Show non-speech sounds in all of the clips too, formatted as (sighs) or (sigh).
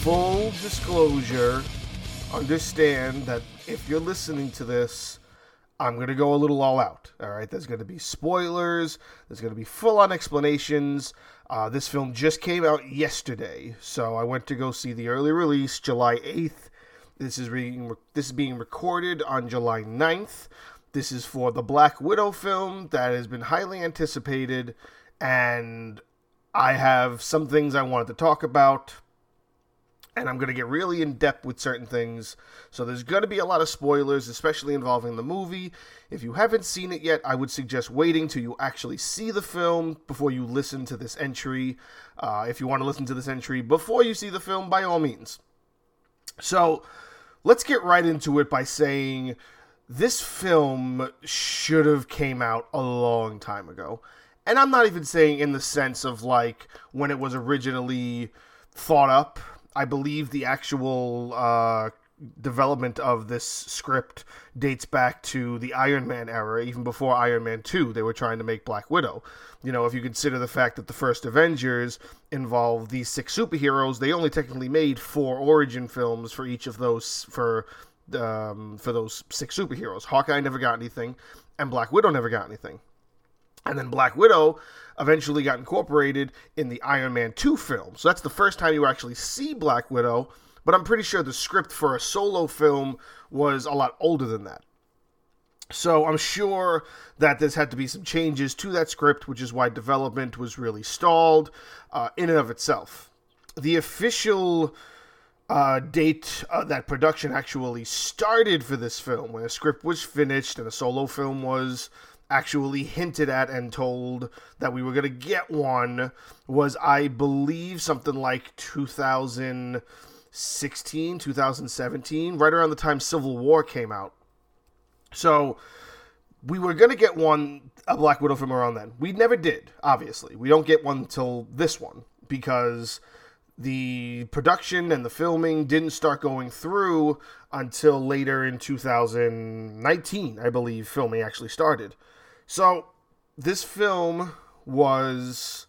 full disclosure, understand that if you're listening to this, I'm going to go a little all out. All right, there's going to be spoilers, there's going to be full on explanations. Uh, this film just came out yesterday, so I went to go see the early release July 8th. This is being this is being recorded on July 9th. This is for the Black Widow film that has been highly anticipated and I have some things I wanted to talk about and I'm going to get really in depth with certain things. So there's going to be a lot of spoilers, especially involving the movie. If you haven't seen it yet, I would suggest waiting till you actually see the film before you listen to this entry. Uh, if you want to listen to this entry before you see the film, by all means. So let's get right into it by saying this film should have came out a long time ago. And I'm not even saying in the sense of like when it was originally thought up I believe the actual uh, development of this script dates back to the Iron Man era, even before Iron Man 2. They were trying to make Black Widow. You know, if you consider the fact that the first Avengers involved these six superheroes, they only technically made four origin films for each of those for um, for those six superheroes. Hawkeye never got anything, and Black Widow never got anything. And then Black Widow eventually got incorporated in the Iron Man 2 film. So that's the first time you actually see Black Widow, but I'm pretty sure the script for a solo film was a lot older than that. So I'm sure that there's had to be some changes to that script, which is why development was really stalled uh, in and of itself. The official uh, date uh, that production actually started for this film, when a script was finished and a solo film was actually hinted at and told that we were going to get one was, I believe, something like 2016, 2017, right around the time Civil War came out. So we were going to get one, a Black Widow from around then. We never did, obviously. We don't get one until this one because the production and the filming didn't start going through until later in 2019, I believe filming actually started. So, this film was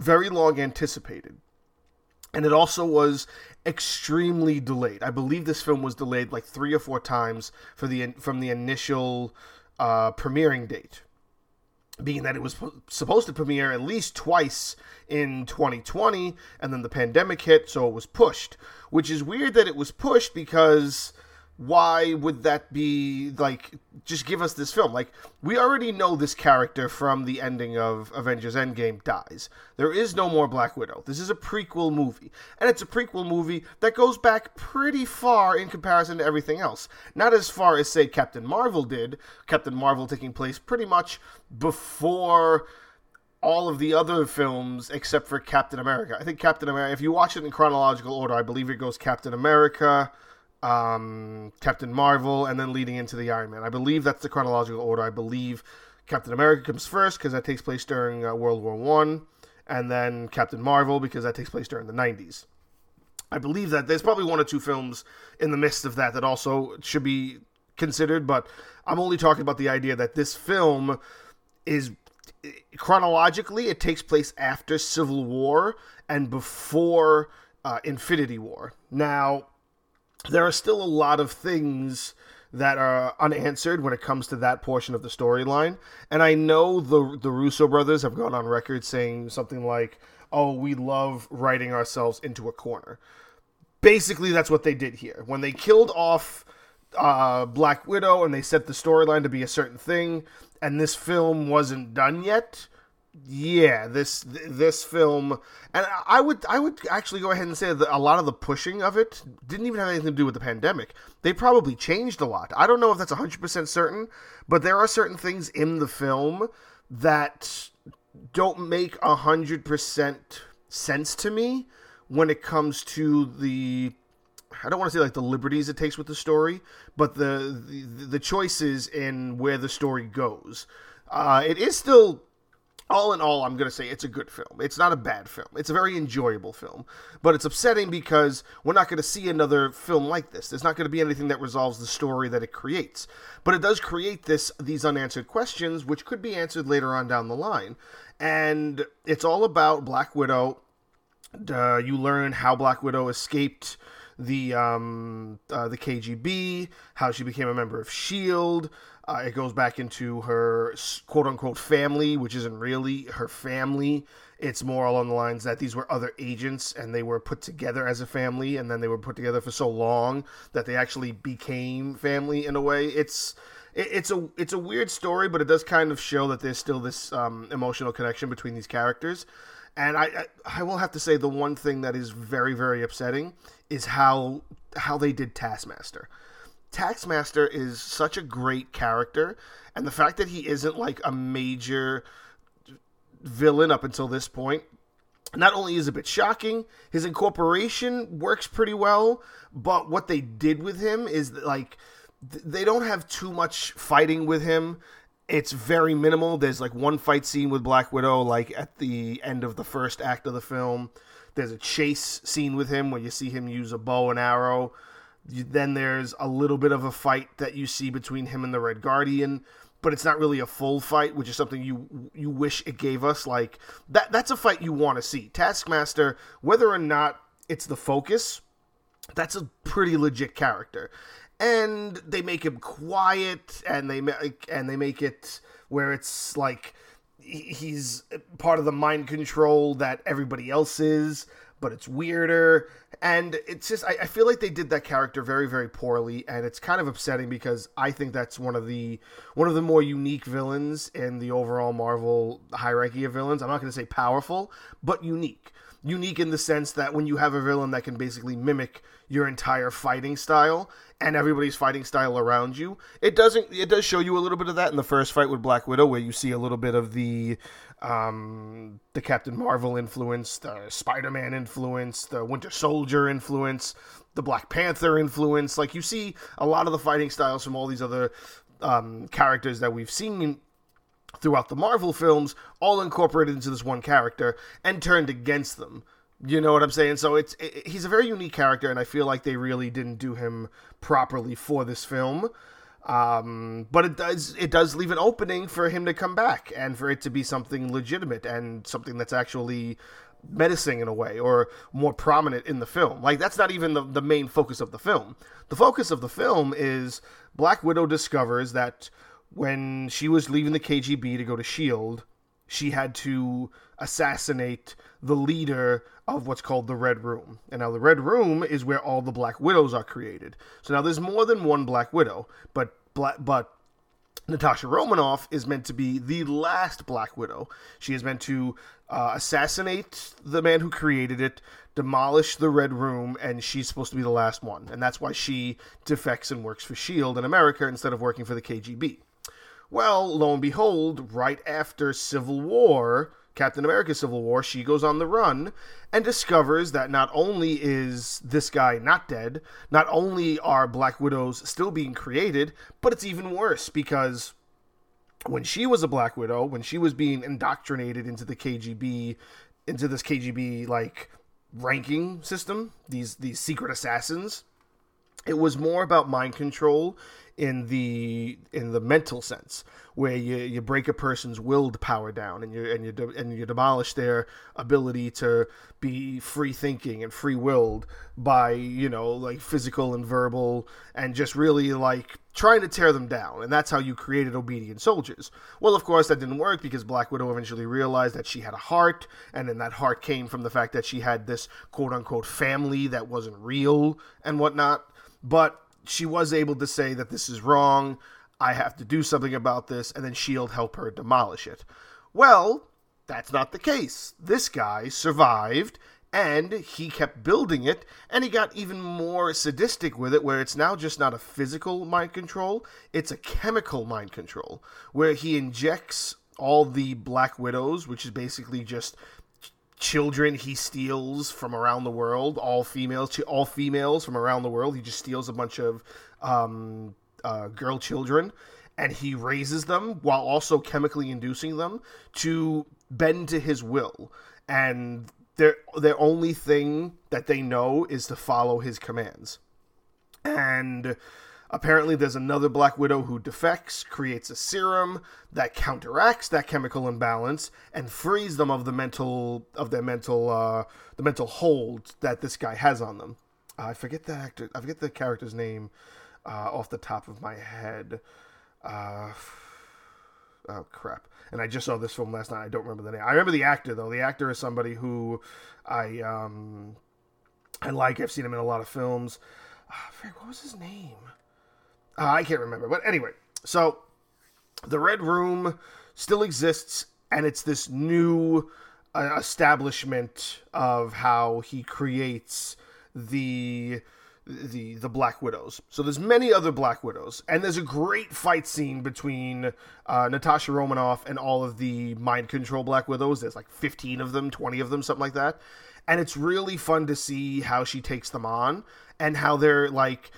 very long anticipated. And it also was extremely delayed. I believe this film was delayed like three or four times for the from the initial uh, premiering date, being that it was supposed to premiere at least twice in 2020, and then the pandemic hit, so it was pushed. Which is weird that it was pushed because why would that be like just give us this film. Like we already know this character from the ending of avengers endgame dies. There is no more black widow. This is a prequel movie. And it's a prequel movie that goes back pretty far in comparison to everything else. Not as far as say captain marvel did. Captain marvel taking place pretty much before all of the other films except for captain america. I think captain america if you watch it in chronological order i believe it goes captain america um, Captain Marvel, and then leading into the Iron Man. I believe that's the chronological order. I believe Captain America comes first because that takes place during uh, World War One, and then Captain Marvel because that takes place during the '90s. I believe that there's probably one or two films in the midst of that that also should be considered, but I'm only talking about the idea that this film is chronologically it takes place after Civil War and before uh, Infinity War. Now there are still a lot of things that are unanswered when it comes to that portion of the storyline. And I know the the Russo brothers have gone on record saying something like, "Oh, we love writing ourselves into a corner." Basically, that's what they did here. When they killed off uh, Black Widow and they set the storyline to be a certain thing, and this film wasn't done yet, yeah, this this film, and I would I would actually go ahead and say that a lot of the pushing of it didn't even have anything to do with the pandemic. They probably changed a lot. I don't know if that's hundred percent certain, but there are certain things in the film that don't make hundred percent sense to me when it comes to the I don't want to say like the liberties it takes with the story, but the the, the choices in where the story goes. Uh, it is still all in all, I'm going to say it's a good film. It's not a bad film. It's a very enjoyable film. But it's upsetting because we're not going to see another film like this. There's not going to be anything that resolves the story that it creates. But it does create this these unanswered questions which could be answered later on down the line. And it's all about Black Widow Uh, you learn how Black Widow escaped the um, uh, the KGB, how she became a member of Shield. Uh, it goes back into her quote unquote family, which isn't really her family. It's more along the lines that these were other agents and they were put together as a family, and then they were put together for so long that they actually became family in a way. It's it's a it's a weird story, but it does kind of show that there's still this um, emotional connection between these characters. And I, I, will have to say the one thing that is very very upsetting is how how they did Taskmaster. Taskmaster is such a great character, and the fact that he isn't like a major villain up until this point not only is a bit shocking, his incorporation works pretty well, but what they did with him is like they don't have too much fighting with him it's very minimal. There's like one fight scene with Black Widow, like at the end of the first act of the film. There's a chase scene with him where you see him use a bow and arrow. then there's a little bit of a fight that you see between him and the Red Guardian, but it's not really a full fight, which is something you you wish it gave us. Like that that's a fight you want to see. Taskmaster, whether or not it's the focus, that's a pretty legit character and they make him quiet and they make and they make it where it's like he's part of the mind control that everybody else is but it's weirder. And it's just I, I, feel like they did that character very very poorly and it's kind of upsetting because i think that's one of the one of the more unique villains in the overall marvel hierarchy of villains. I'm not going to say powerful but unique unique in the sense that when you have a villain that can basically mimic your entire fighting style and everybody's fighting style around you. It doesn't. It does show you a little bit of that in the first fight with Black Widow, where you see a little bit of the um, the Captain Marvel influence, the Spider Man influence, the Winter Soldier influence, the Black Panther influence. Like you see a lot of the fighting styles from all these other um, characters that we've seen throughout the Marvel films, all incorporated into this one character and turned against them. You know what I'm saying? So it's it, he's a very unique character, and I feel like they really didn't do him properly for this film. Um, but it does it does leave an opening for him to come back and for it to be something legitimate and something that's actually menacing in a way or more prominent in the film. Like that's not even the, the main focus of the film. The focus of the film is Black Widow discovers that when she was leaving the KGB to go to Shield, she had to assassinate the leader of what's called the Red Room. And now the Red Room is where all the Black Widows are created. So now there's more than one Black Widow, but Black, but Natasha Romanoff is meant to be the last Black Widow. She is meant to uh, assassinate the man who created it, demolish the Red Room, and she's supposed to be the last one. And that's why she defects and works for S.H.I.E.L.D. in America instead of working for the KGB. Well, lo and behold, right after Civil War, Captain America Civil War, she goes on the run and discovers that not only is this guy not dead, not only are Black Widows still being created, but it's even worse because when she was a Black Widow, when she was being indoctrinated into the KGB, into this KGB like ranking system, these these secret assassins, it was more about mind control in the in the mental sense where you, you break a person's willed power down and you and you de- and you demolish their ability to be free thinking and free willed by you know like physical and verbal and just really like trying to tear them down. And that's how you created obedient soldiers. Well of course that didn't work because black widow eventually realized that she had a heart and then that heart came from the fact that she had this quote unquote family that wasn't real and whatnot. But she was able to say that this is wrong. I have to do something about this, and then S.H.I.E.L.D. help her demolish it. Well, that's not the case. This guy survived, and he kept building it, and he got even more sadistic with it, where it's now just not a physical mind control, it's a chemical mind control, where he injects all the Black Widows, which is basically just children he steals from around the world, all females, all females from around the world. He just steals a bunch of um, uh, girl children, and he raises them while also chemically inducing them to bend to his will. And their their only thing that they know is to follow his commands. And Apparently, there's another Black Widow who defects, creates a serum that counteracts that chemical imbalance and frees them of the mental of their mental uh, the mental hold that this guy has on them. Uh, I forget the actor. I forget the character's name uh, off the top of my head. Uh, oh crap! And I just saw this film last night. I don't remember the name. I remember the actor though. The actor is somebody who I um I like. I've seen him in a lot of films. Uh, what was his name? Uh, I can't remember. But anyway, so the Red Room still exists, and it's this new uh, establishment of how he creates the the the Black Widows. So there's many other Black Widows, and there's a great fight scene between uh, Natasha Romanoff and all of the mind control Black Widows. There's like 15 of them, 20 of them, something like that, and it's really fun to see how she takes them on and how they're like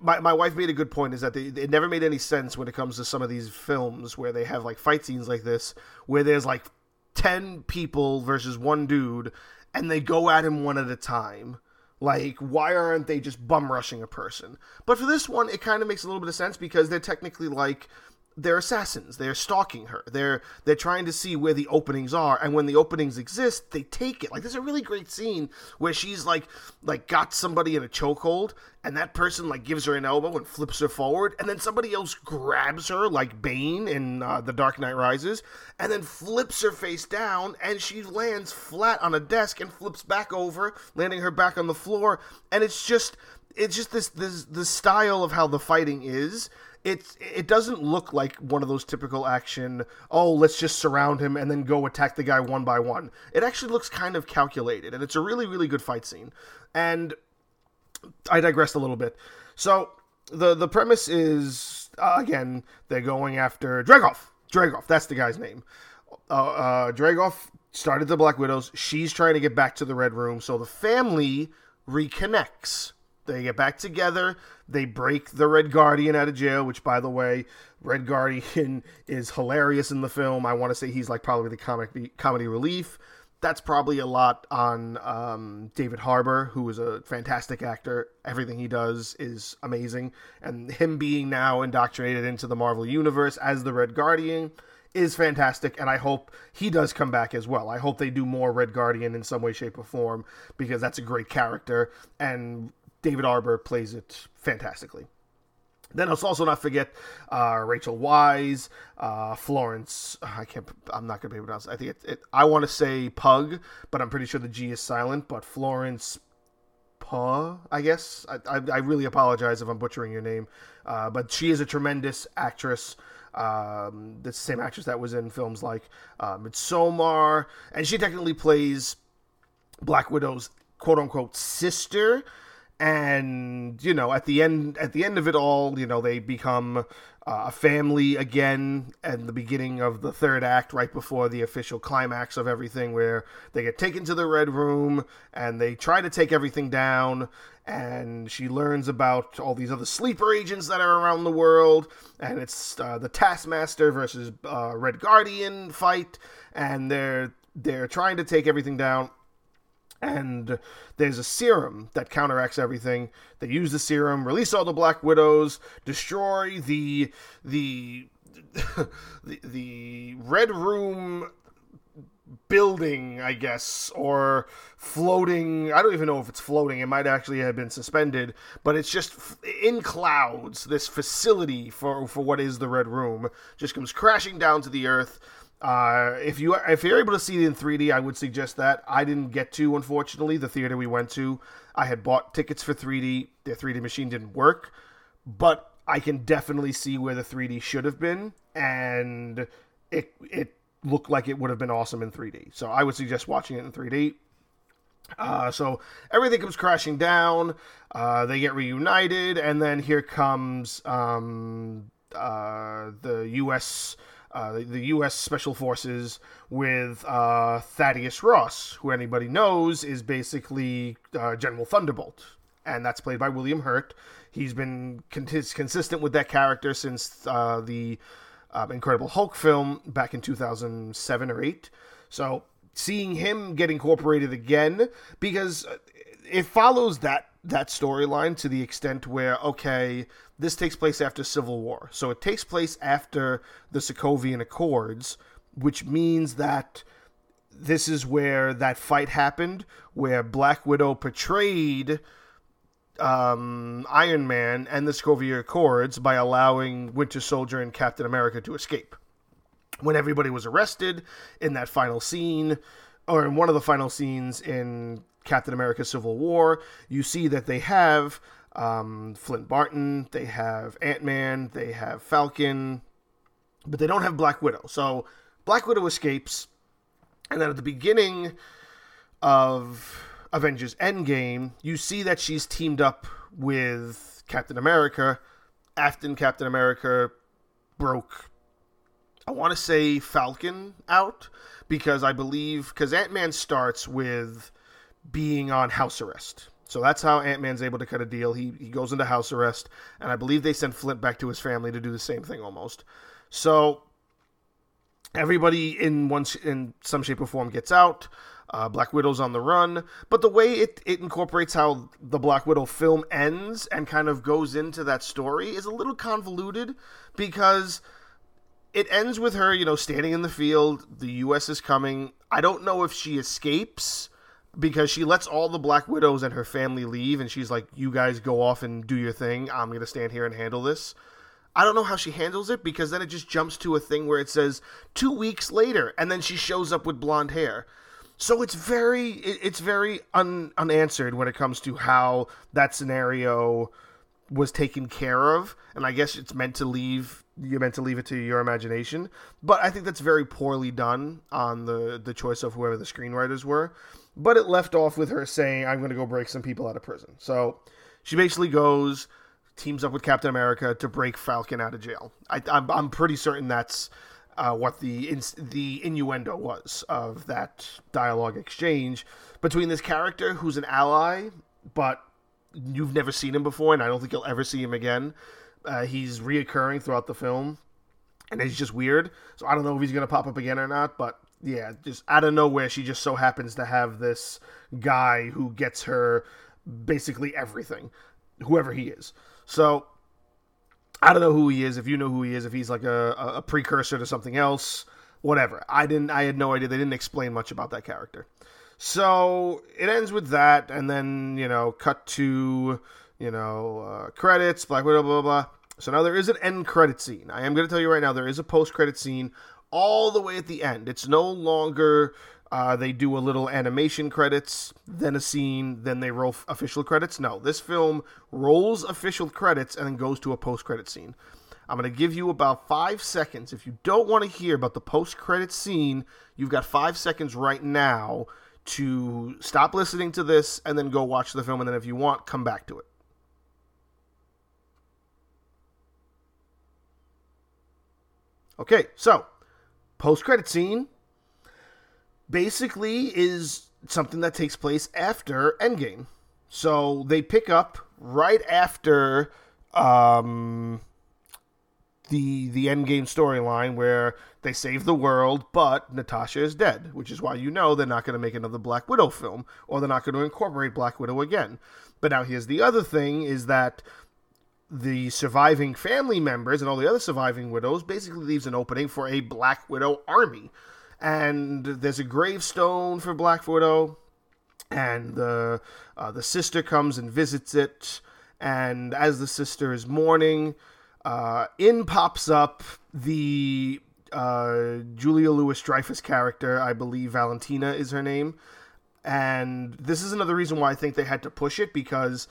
my, my wife made a good point is that they, it never made any sense when it comes to some of these films where they have like fight scenes like this where there's like 10 people versus one dude and they go at him one at a time. Like why aren't they just bum rushing a person? But for this one it kind of makes a little bit of sense because they're technically like they're assassins. They're stalking her. They're they're trying to see where the openings are, and when the openings exist, they take it. Like there's a really great scene where she's like like got somebody in a chokehold, and that person like gives her an elbow and flips her forward, and then somebody else grabs her like Bane in uh, The Dark Knight Rises, and then flips her face down, and she lands flat on a desk and flips back over, landing her back on the floor, and it's just it's just this this the style of how the fighting is it's it doesn't look like one of those typical action oh let's just surround him and then go attack the guy one by one. It actually looks kind of calculated and it's a really really good fight scene. And i digressed a little bit. So the the premise is uh, again they're going after Dreykov Dreykov that's the guy's name. Uh, uh Dreykov started the black widows. She's trying to get back to the red room so the family reconnects they get back together. They break the Red Guardian out of jail, which, by the way, Red Guardian (laughs) is hilarious in the film. I want to say he's like probably the comic comedy relief. That's probably a lot on um, David Harbour, who is a fantastic actor. Everything he does is amazing, and him being now indoctrinated into the Marvel universe as the Red Guardian is fantastic, and I hope he does come back as well. I hope they do more Red Guardian in some way, shape, or form because that's a great character, and David Harbour plays it fantastically. Then let's also not forget uh, Rachel Weisz, uh, Florence. I can't. I'm not gonna be able to pronounce. I think it, it I want to say Pug, but I'm pretty sure the G is silent. But Florence Paw, I guess. I, I, I, really apologize if I'm butchering your name, uh, but she is a tremendous actress. Um, the same actress that was in films like uh, Midsommar, and she technically plays Black Widow's quote unquote sister and you know at the end at the end of it all you know they become uh, a family again at the beginning of the third act right before the official climax of everything where they get taken to the red room and they try to take everything down. And she learns about all these other sleeper agents that are around the world. And it's uh, the taskmaster versus uh, red guardian fight. And they're they're trying to take everything down and there's a serum that counteracts everything. They use the serum, release all the Black Widows, destroy the the (laughs) the, the Red Room building, I guess, or floating. I don't even know if it's floating. It might actually have been suspended, but it's just in clouds. This facility for for what is the Red Room just comes crashing down to the earth. Uh, if you if you're able to see it in 3D, I would suggest that. I didn't get to, unfortunately. The theater we went to, I had bought tickets for 3D. The 3D machine didn't work, but I can definitely see where the 3D should have been, and it it looked like it would have been awesome in 3D. So I would suggest watching it in 3D. Uh, so everything comes crashing down. Uh, they get reunited, and then here comes um, uh, the U.S uh, the, U.S. Special Forces with uh, Thaddeus Ross, who anybody knows is basically uh, General Thunderbolt, and that's played by William Hurt. He's been con- consistent with that character since uh, the um, Incredible Hulk film back in 2007 or 8. So seeing him get incorporated again, because it follows that that storyline to the extent where okay, this takes place after Civil War, so it takes place after the Sokovian Accords, which means that this is where that fight happened, where Black Widow portrayed um, Iron Man and the Sokovia Accords by allowing Winter Soldier and Captain America to escape. When everybody was arrested in that final scene, or in one of the final scenes in Captain America Civil War, you see that they have um, Clint Barton, they have Ant Man, they have Falcon, but they don't have Black Widow. So Black Widow escapes, and then at the beginning of Avengers Endgame, you see that she's teamed up with Captain America after Captain America broke, I want to say Falcon out, because I believe, because Ant Man starts with being on house arrest. So that's how Ant Man's able to cut a deal. He, he goes into house arrest, and I believe they send Clint back to his family to do the same thing almost. So everybody in one in some shape or form gets out. Uh, Black Widow's on the run, but the way it, it incorporates how the Black Widow film ends and kind of goes into that story is a little convoluted because it ends with her, you know, standing in the field. The U.S. is coming. I don't know if she escapes because she lets all the Black Widows and her family leave, and she's like, "You guys go off and do your thing. I'm gonna stand here and handle this." I don't know how she handles it because then it just jumps to a thing where it says two weeks later, and then she shows up with blonde hair. So it's very it's very un, unanswered when it comes to how that scenario was taken care of, and I guess it's meant to leave you're meant to leave it to your imagination. But I think that's very poorly done on the the choice of whoever the screenwriters were. But it left off with her saying, "I'm going to go break some people out of prison." So she basically goes, teams up with Captain America to break Falcon out of jail. I, I'm, I'm pretty certain that's uh, what the in, the innuendo was of that dialogue exchange between this character who's an ally, but you've never seen him before, and I don't think you'll ever see him again. Uh, he's reoccurring throughout the film, and he's just weird. So I don't know if he's gonna pop up again or not. But yeah, just out of nowhere, she just so happens to have this guy who gets her basically everything, whoever he is. So I don't know who he is. If you know who he is, if he's like a, a precursor to something else, whatever. I didn't. I had no idea. They didn't explain much about that character. So it ends with that, and then you know, cut to you know uh, credits, Black Widow, blah, blah blah. So now there is an end credit scene. I am going to tell you right now, there is a post credit scene all the way at the end. It's no longer uh, they do a little animation credits, then a scene, then they roll f- official credits. No, this film rolls official credits and then goes to a post credit scene. I'm going to give you about five seconds. If you don't want to hear about the post credit scene, you've got five seconds right now to stop listening to this and then go watch the film. And then if you want, come back to it. Okay, so post credit scene basically is something that takes place after Endgame. So they pick up right after um, the the Endgame storyline where they save the world, but Natasha is dead, which is why you know they're not going to make another Black Widow film, or they're not going to incorporate Black Widow again. But now here's the other thing: is that the surviving family members and all the other surviving widows basically leaves an opening for a Black Widow army. And there's a gravestone for Black Widow, and the uh, the sister comes and visits it, and as the sister is mourning, uh, in pops up the uh, Julia Louis Dreyfus character, I believe Valentina is her name, and this is another reason why I think they had to push it because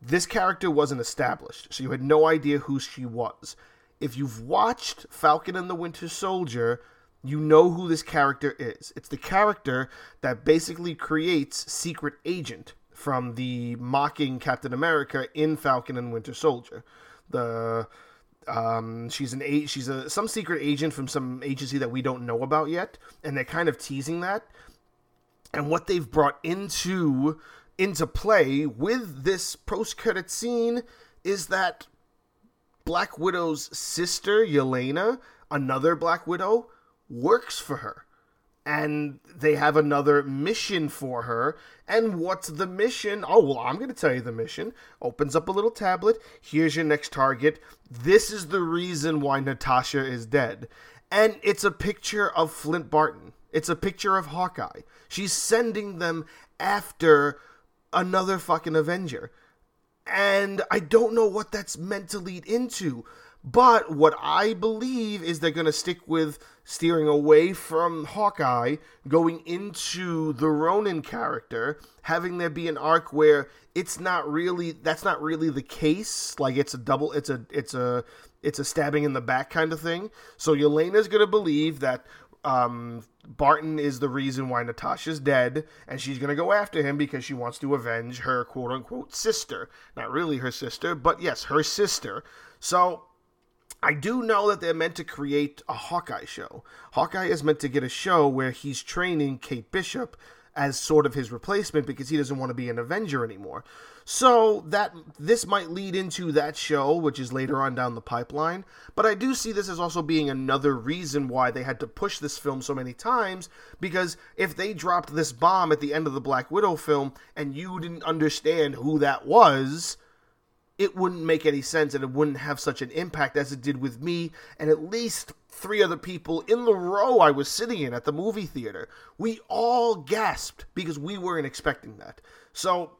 this character wasn't established, so you had no idea who she was. If you've watched Falcon and the Winter Soldier, you know who this character is. It's the character that basically creates Secret Agent from the mocking Captain America in Falcon and Winter Soldier. The um, she's an she's a some secret agent from some agency that we don't know about yet, and they're kind of teasing that. And what they've brought into into play with this post credit scene is that Black Widow's sister Yelena, another Black Widow, works for her. and they have another mission for her. And what's the mission? Oh, well, I'm going to tell you the mission. Opens up a little tablet. Here's your next target. This is the reason why Natasha is dead. And it's a picture of Clint Barton. It's a picture of Hawkeye. She's sending them after another fucking Avenger. And I don't know what that's meant to lead into. But what I believe is they're going to stick with steering away from Hawkeye, going into the Ronin character, having there be an arc where it's not really that's not really the case. Like it's a double, it's a it's a it's a stabbing in the back kind of thing. So Yelena's going to believe that um, Barton is the reason why Natasha's dead, and she's going to go after him because she wants to avenge her quote unquote sister. Not really her sister, but yes, her sister. So I do know that they're meant to create a Hawkeye show. Hawkeye is meant to get a show where he's training Kate Bishop as sort of his replacement because he doesn't want to be an Avenger anymore. So that this might lead into that show, which is later on down the pipeline. But I do see this as also being another reason why they had to push this film so many times. Because if they dropped this bomb at the end of the Black Widow film and you didn't understand who that was, it wouldn't make any sense and it wouldn't have such an impact as it did with me and at least three other people in the row I was sitting in at the movie theater. We all gasped because we weren't expecting that. So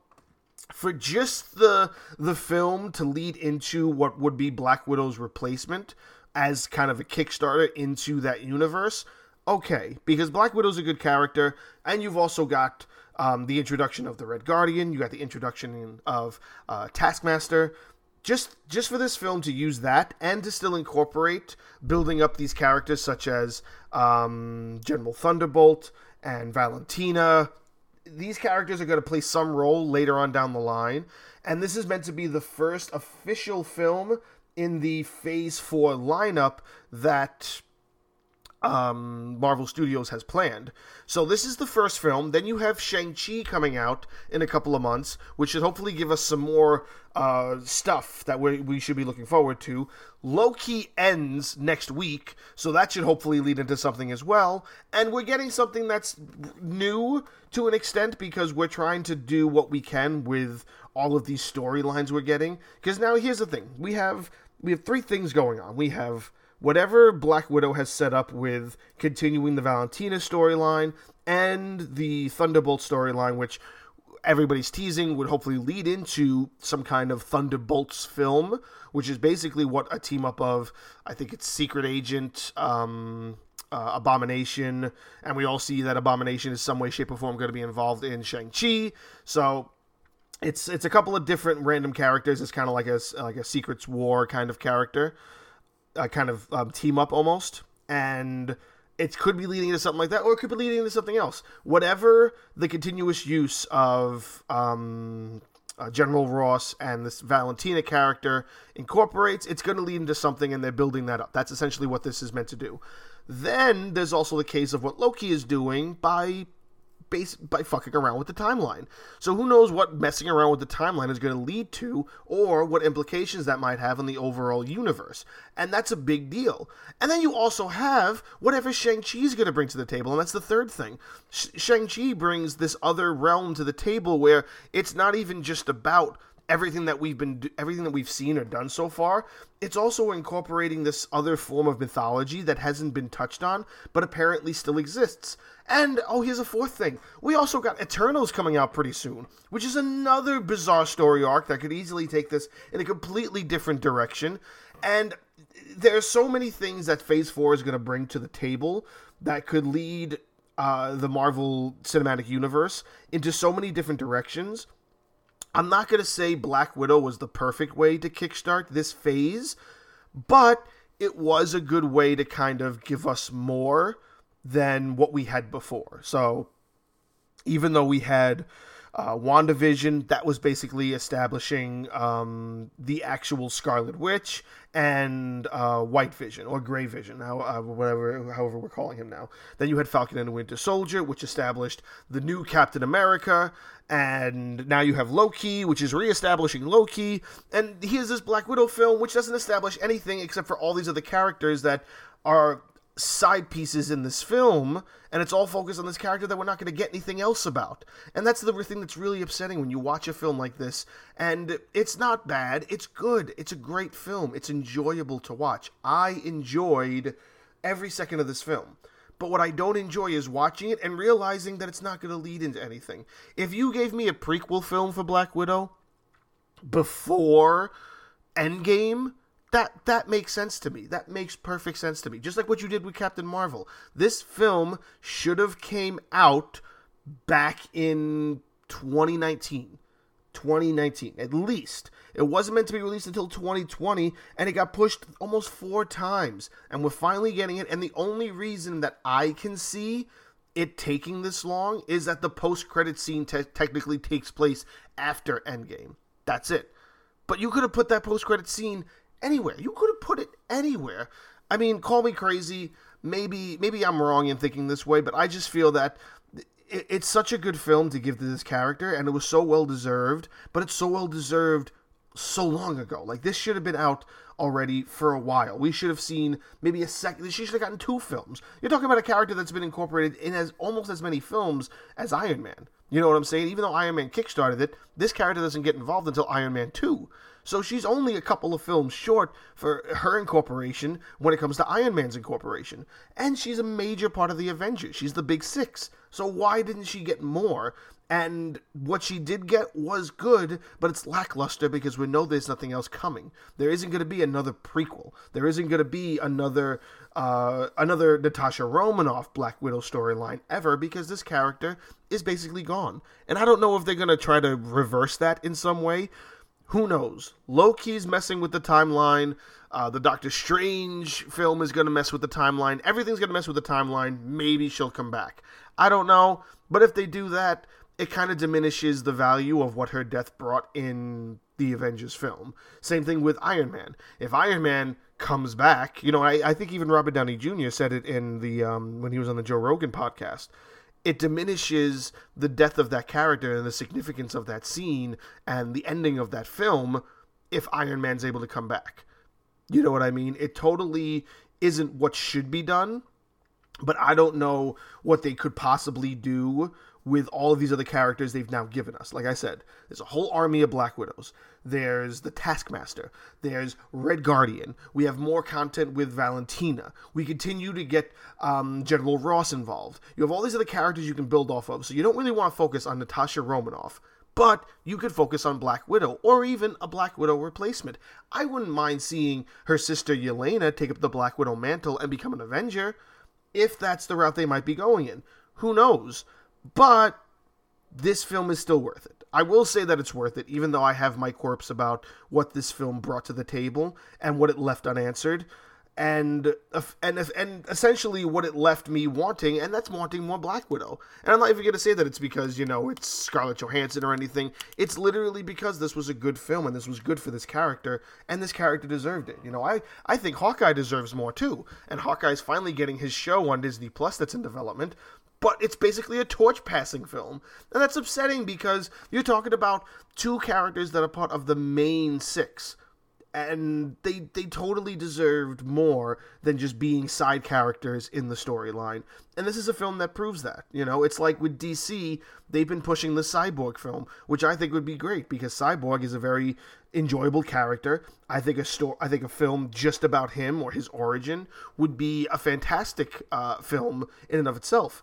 for just the the film to lead into what would be Black Widow's replacement as kind of a kickstarter into that universe, okay, because Black Widow's a good character and you've also got um, the introduction of the Red Guardian. You got the introduction of uh, Taskmaster. Just just for this film to use that and to still incorporate building up these characters such as um, General Thunderbolt and Valentina. These characters are going to play some role later on down the line, and this is meant to be the first official film in the Phase Four lineup that um, Marvel Studios has planned. So this is the first film. Then you have Shang-Chi coming out in a couple of months, which should hopefully give us some more uh, stuff that we we should be looking forward to. Loki ends next week, so that should hopefully lead into something as well. And we're getting something that's new to an extent because we're trying to do what we can with all of these storylines we're getting. Because now here's the thing: we have we have three things going on. We have whatever Black Widow has set up with continuing the Valentina storyline and the Thunderbolt storyline, which everybody's teasing would hopefully lead into some kind of Thunderbolts film, which is basically what a team up of, I think it's Secret Agent, um, uh, Abomination, and we all see that Abomination is some way, shape, or form going to be involved in Shang Chi. So it's it's a couple of different random characters. It's kind of like a like a Secrets War kind of character uh, kind of um, team up almost, and it could be leading to something like that, or it could be leading to something else. Whatever the continuous use of um, uh, General Ross and this Valentina character incorporates, it's going to lead into something, and they're building that up. That's essentially what this is meant to do. Then there's also the case of what Loki is doing by base by fucking around with the timeline. So who knows what messing around with the timeline is going to lead to or what implications that might have on the overall universe. And that's a big deal. And then you also have whatever Shang-Chi is going to bring to the table, and that's the third thing. Sh- Shang-Chi brings this other realm to the table where it's not even just about everything that we've been everything that we've seen or done so far it's also incorporating this other form of mythology that hasn't been touched on but apparently still exists. And oh here's a fourth thing. We also got eternals coming out pretty soon which is another bizarre story arc that could easily take this in a completely different direction. And there are so many things that phase 4 is going to bring to the table that could lead uh, the marvel cinematic universe into so many different directions I'm not going to say Black Widow was the perfect way to kickstart this phase, but it was a good way to kind of give us more than what we had before. So even though we had uh, WandaVision, that was basically establishing um, the actual Scarlet Witch and uh, White Vision or Gray Vision, how, uh, whatever, however we're calling him now. Then you had Falcon and the Winter Soldier, which established the new Captain America, and now you have Loki, which is reestablishing Loki, and here's this Black Widow film, which doesn't establish anything except for all these other characters that are side pieces in this film, and it's all focused on this character that we're not going to get anything else about. And that's the thing that's really upsetting when you watch a film like this. And it's not bad, it's good. It's a great film, it's enjoyable to watch. I enjoyed every second of this film. But what I don't enjoy is watching it and realizing that it's not going to lead into anything. If you gave me a prequel film for Black Widow before Endgame, that that makes sense to me. That makes perfect sense to me. Just like what you did with Captain Marvel. This film should have came out back in 2019. 2019 at least. It wasn't meant to be released until 2020 and it got pushed almost 4 times and we're finally getting it and the only reason that I can see it taking this long is that the post-credit scene te- technically takes place after Endgame. That's it. But you could have put that post-credit scene anywhere. You could have put it anywhere. I mean, call me crazy. Maybe maybe I'm wrong in thinking this way, but I just feel that it, it's such a good film to give to this character, and it was so well deserved. But it's so well deserved so long ago. Like this should have been out already for a while. We should have seen maybe a second. She should have gotten two films. You're talking about a character that's been incorporated in as almost as many films as Iron Man. You know what I'm saying? Even though Iron Man kickstarted it, this character doesn't get involved until Iron Man 2. So she's only a couple of films short for her incorporation when it comes to Iron Man's incorporation. And she's a major part of the Avengers. She's the big six. So why didn't she get more? And what she did get was good, but it's lackluster because we know there's nothing else coming. There isn't going to be another prequel. There isn't going to be another uh, another Natasha Romanoff Black Widow storyline ever because this character is basically gone. And I don't know if they're going to try to reverse that in some way, who knows? Loki's messing with the timeline. Uh, the Doctor Strange film is going to mess with the timeline. Everything's going to mess with the timeline. Maybe she'll come back. I don't know. But if they do that, it kind of diminishes the value of what her death brought in the Avengers film. Same thing with Iron Man. If Iron Man comes back, you know, I, I think even Robert Downey Jr. said it in the um, when he was on the Joe Rogan podcast it diminishes the death of that character and the significance of that scene and the ending of that film if Iron Man's able to come back. You know what I mean? It totally isn't what should be done, but I don't know what they could possibly do with all of these other characters they've now given us. Like I said, there's a whole army of Black Widows. There's the Taskmaster. There's Red Guardian. We have more content with Valentina. We continue to get um, General Ross involved. You have all these other characters you can build off of, so you don't really want to focus on Natasha Romanoff. But you could focus on Black Widow or even a Black Widow replacement. I wouldn't mind seeing her sister Yelena take up the Black Widow mantle and become an Avenger if that's the route they might be going in. Who knows? But this film is still worth it. I will say that it's worth it, even though I have my quirks about what this film brought to the table and what it left unanswered, and uh, and uh, and essentially what it left me wanting, and that's wanting more Black Widow. And I'm not even gonna say that it's because you know it's Scarlett Johansson or anything. It's literally because this was a good film and this was good for this character, and this character deserved it. You know, I I think Hawkeye deserves more too, and Hawkeye's finally getting his show on Disney Plus that's in development but it's basically a torch passing film. And that's upsetting because you're talking about two characters that are part of the main six. And they they totally deserved more than just being side characters in the storyline. And this is a film that proves that. You know, it's like with DC, they've been pushing the Cyborg film, which I think would be great because Cyborg is a very enjoyable character. I think a story, I think a film just about him or his origin would be a fantastic uh, film in and of itself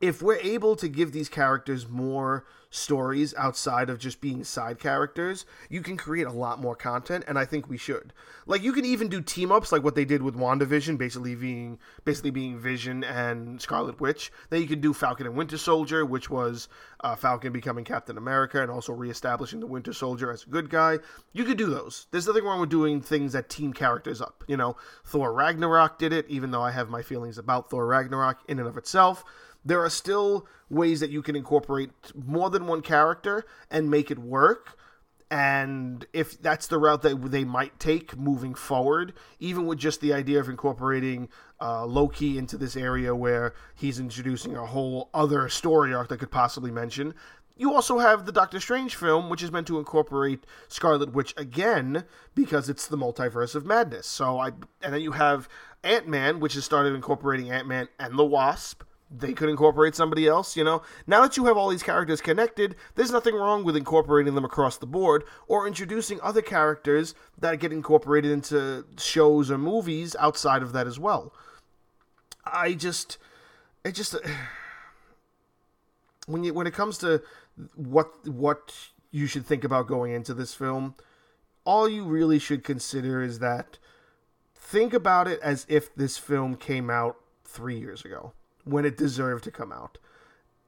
if we're able to give these characters more stories outside of just being side characters, you can create a lot more content, and I think we should. Like you can even do team ups like what they did with WandaVision, basically being basically being Vision and Scarlet Witch. Then you could do Falcon and Winter Soldier, which was uh, Falcon becoming Captain America and also reestablishing the Winter Soldier as a good guy. You could do those. There's nothing wrong with doing things that team characters up. You know, Thor Ragnarok did it, even though I have my feelings about Thor Ragnarok in and of itself there are still ways that you can incorporate more than one character and make it work. And if that's the route that they might take moving forward, even with just the idea of incorporating uh, Loki into this area where he's introducing a whole other story arc that could possibly mention, You also have the Doctor Strange film, which is meant to incorporate Scarlet Witch again because it's the multiverse of madness. So I and then you have Ant Man, which has started incorporating Ant Man and the Wasp. They could incorporate somebody else, you know. Now that you have all these characters connected, there's nothing wrong with incorporating them across the board or introducing other characters that get incorporated into shows or movies outside of that as well. I just, it just, (sighs) when you when it comes to what what you should think about going into this film, all you really should consider is that think about it as if this film came out three years ago when it deserved to come out.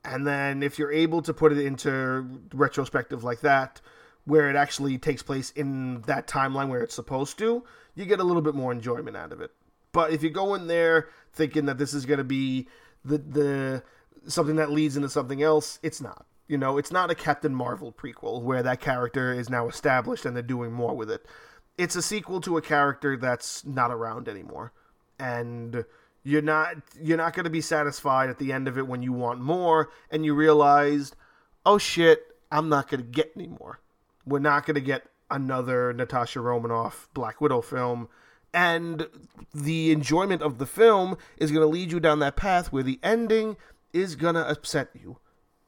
And then if you're able to put it into retrospective like that, where it actually takes place in that timeline where it's supposed to, you get a little bit more enjoyment out of it. But if you go in there thinking that this is going to be the the something that leads into something else, it's not. You know, it's not a Captain Marvel prequel where that character is now established and they're doing more with it. It's a sequel to a character that's not around anymore. And you're not you're not going to be satisfied at the end of it when you want more and you realized, "Oh shit, I'm not going to get any more." We're not going to get another Natasha Romanoff Black Widow film and the enjoyment of the film is going to lead you down that path where the ending is going to upset you.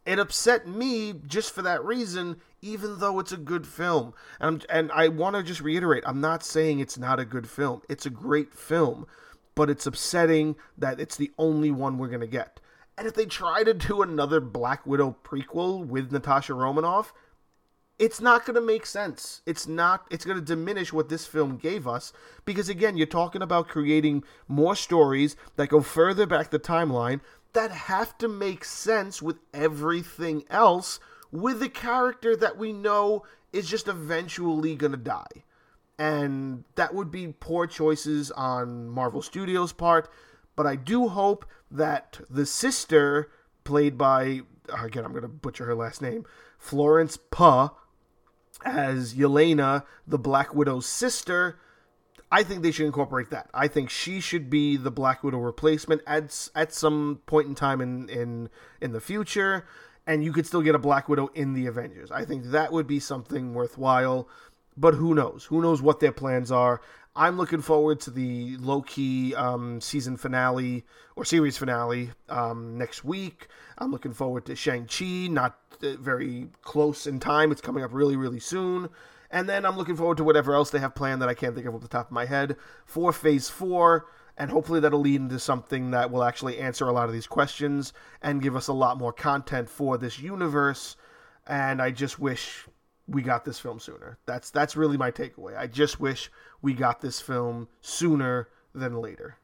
It upset me just for that reason, even though it's a good film. And, and I want to just reiterate I'm not saying it's not a good film, it's a great film, but it's upsetting that it's the only one we're going to get. And if they try to do another Black Widow prequel with Natasha Romanoff, it's not going to make sense. It's not it's going to diminish what this film gave us because again, you're talking about creating more stories that go further back the timeline that have to make sense with everything else with the character that we know is just eventually going to die. And that would be poor choices on Marvel Studios' part, but I do hope that the sister played by again, I'm going to butcher her last name, Florence Puh as Yelena, the Black Widow's sister, I think they should incorporate that. I think she should be the Black Widow replacement at at some point in time in in in the future, and you could still get a Black Widow in the Avengers. I think that would be something worthwhile. But who knows? Who knows what their plans are? I'm looking forward to the Loki um, season finale or series finale um, next week. I'm looking forward to Shang Chi, not uh, very close in time. It's coming up really, really soon. And then I'm looking forward to whatever else they have planned that I can't think of off the top of my head for Phase 4. And hopefully that'll lead into something that will actually answer a lot of these questions and give us a lot more content for this universe. And I just wish we got this film sooner. That's that's really my takeaway. I just wish we got this film sooner than later.